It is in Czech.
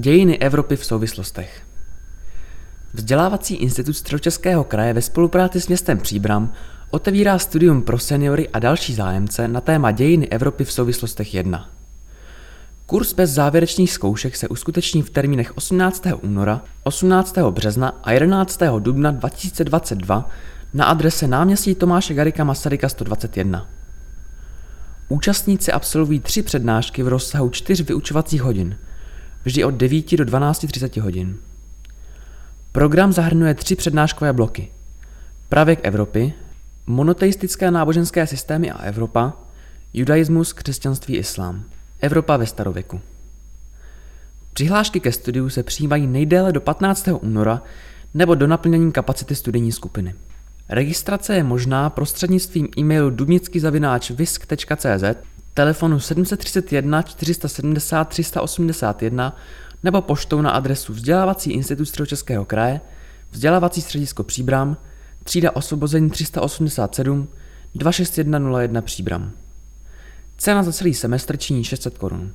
Dějiny Evropy v souvislostech. Vzdělávací institut Středočeského kraje ve spolupráci s městem Příbram otevírá studium pro seniory a další zájemce na téma Dějiny Evropy v souvislostech 1. Kurs bez závěrečných zkoušek se uskuteční v termínech 18. února, 18. března a 11. dubna 2022 na adrese náměstí Tomáše Garika Masaryka 121. Účastníci absolvují tři přednášky v rozsahu čtyř vyučovacích hodin, vždy od 9 do 12.30 hodin. Program zahrnuje tři přednáškové bloky. Pravěk Evropy, monoteistické náboženské systémy a Evropa, judaismus, křesťanství, islám. Evropa ve starověku. Přihlášky ke studiu se přijímají nejdéle do 15. února nebo do naplnění kapacity studijní skupiny. Registrace je možná prostřednictvím e-mailu dubnický.visk.cz, telefonu 731 470 381 nebo poštou na adresu Vzdělávací institut Středočeského kraje, Vzdělávací středisko Příbram, třída osvobození 387 26101 Příbram. Cena za celý semestr činí 600 korun.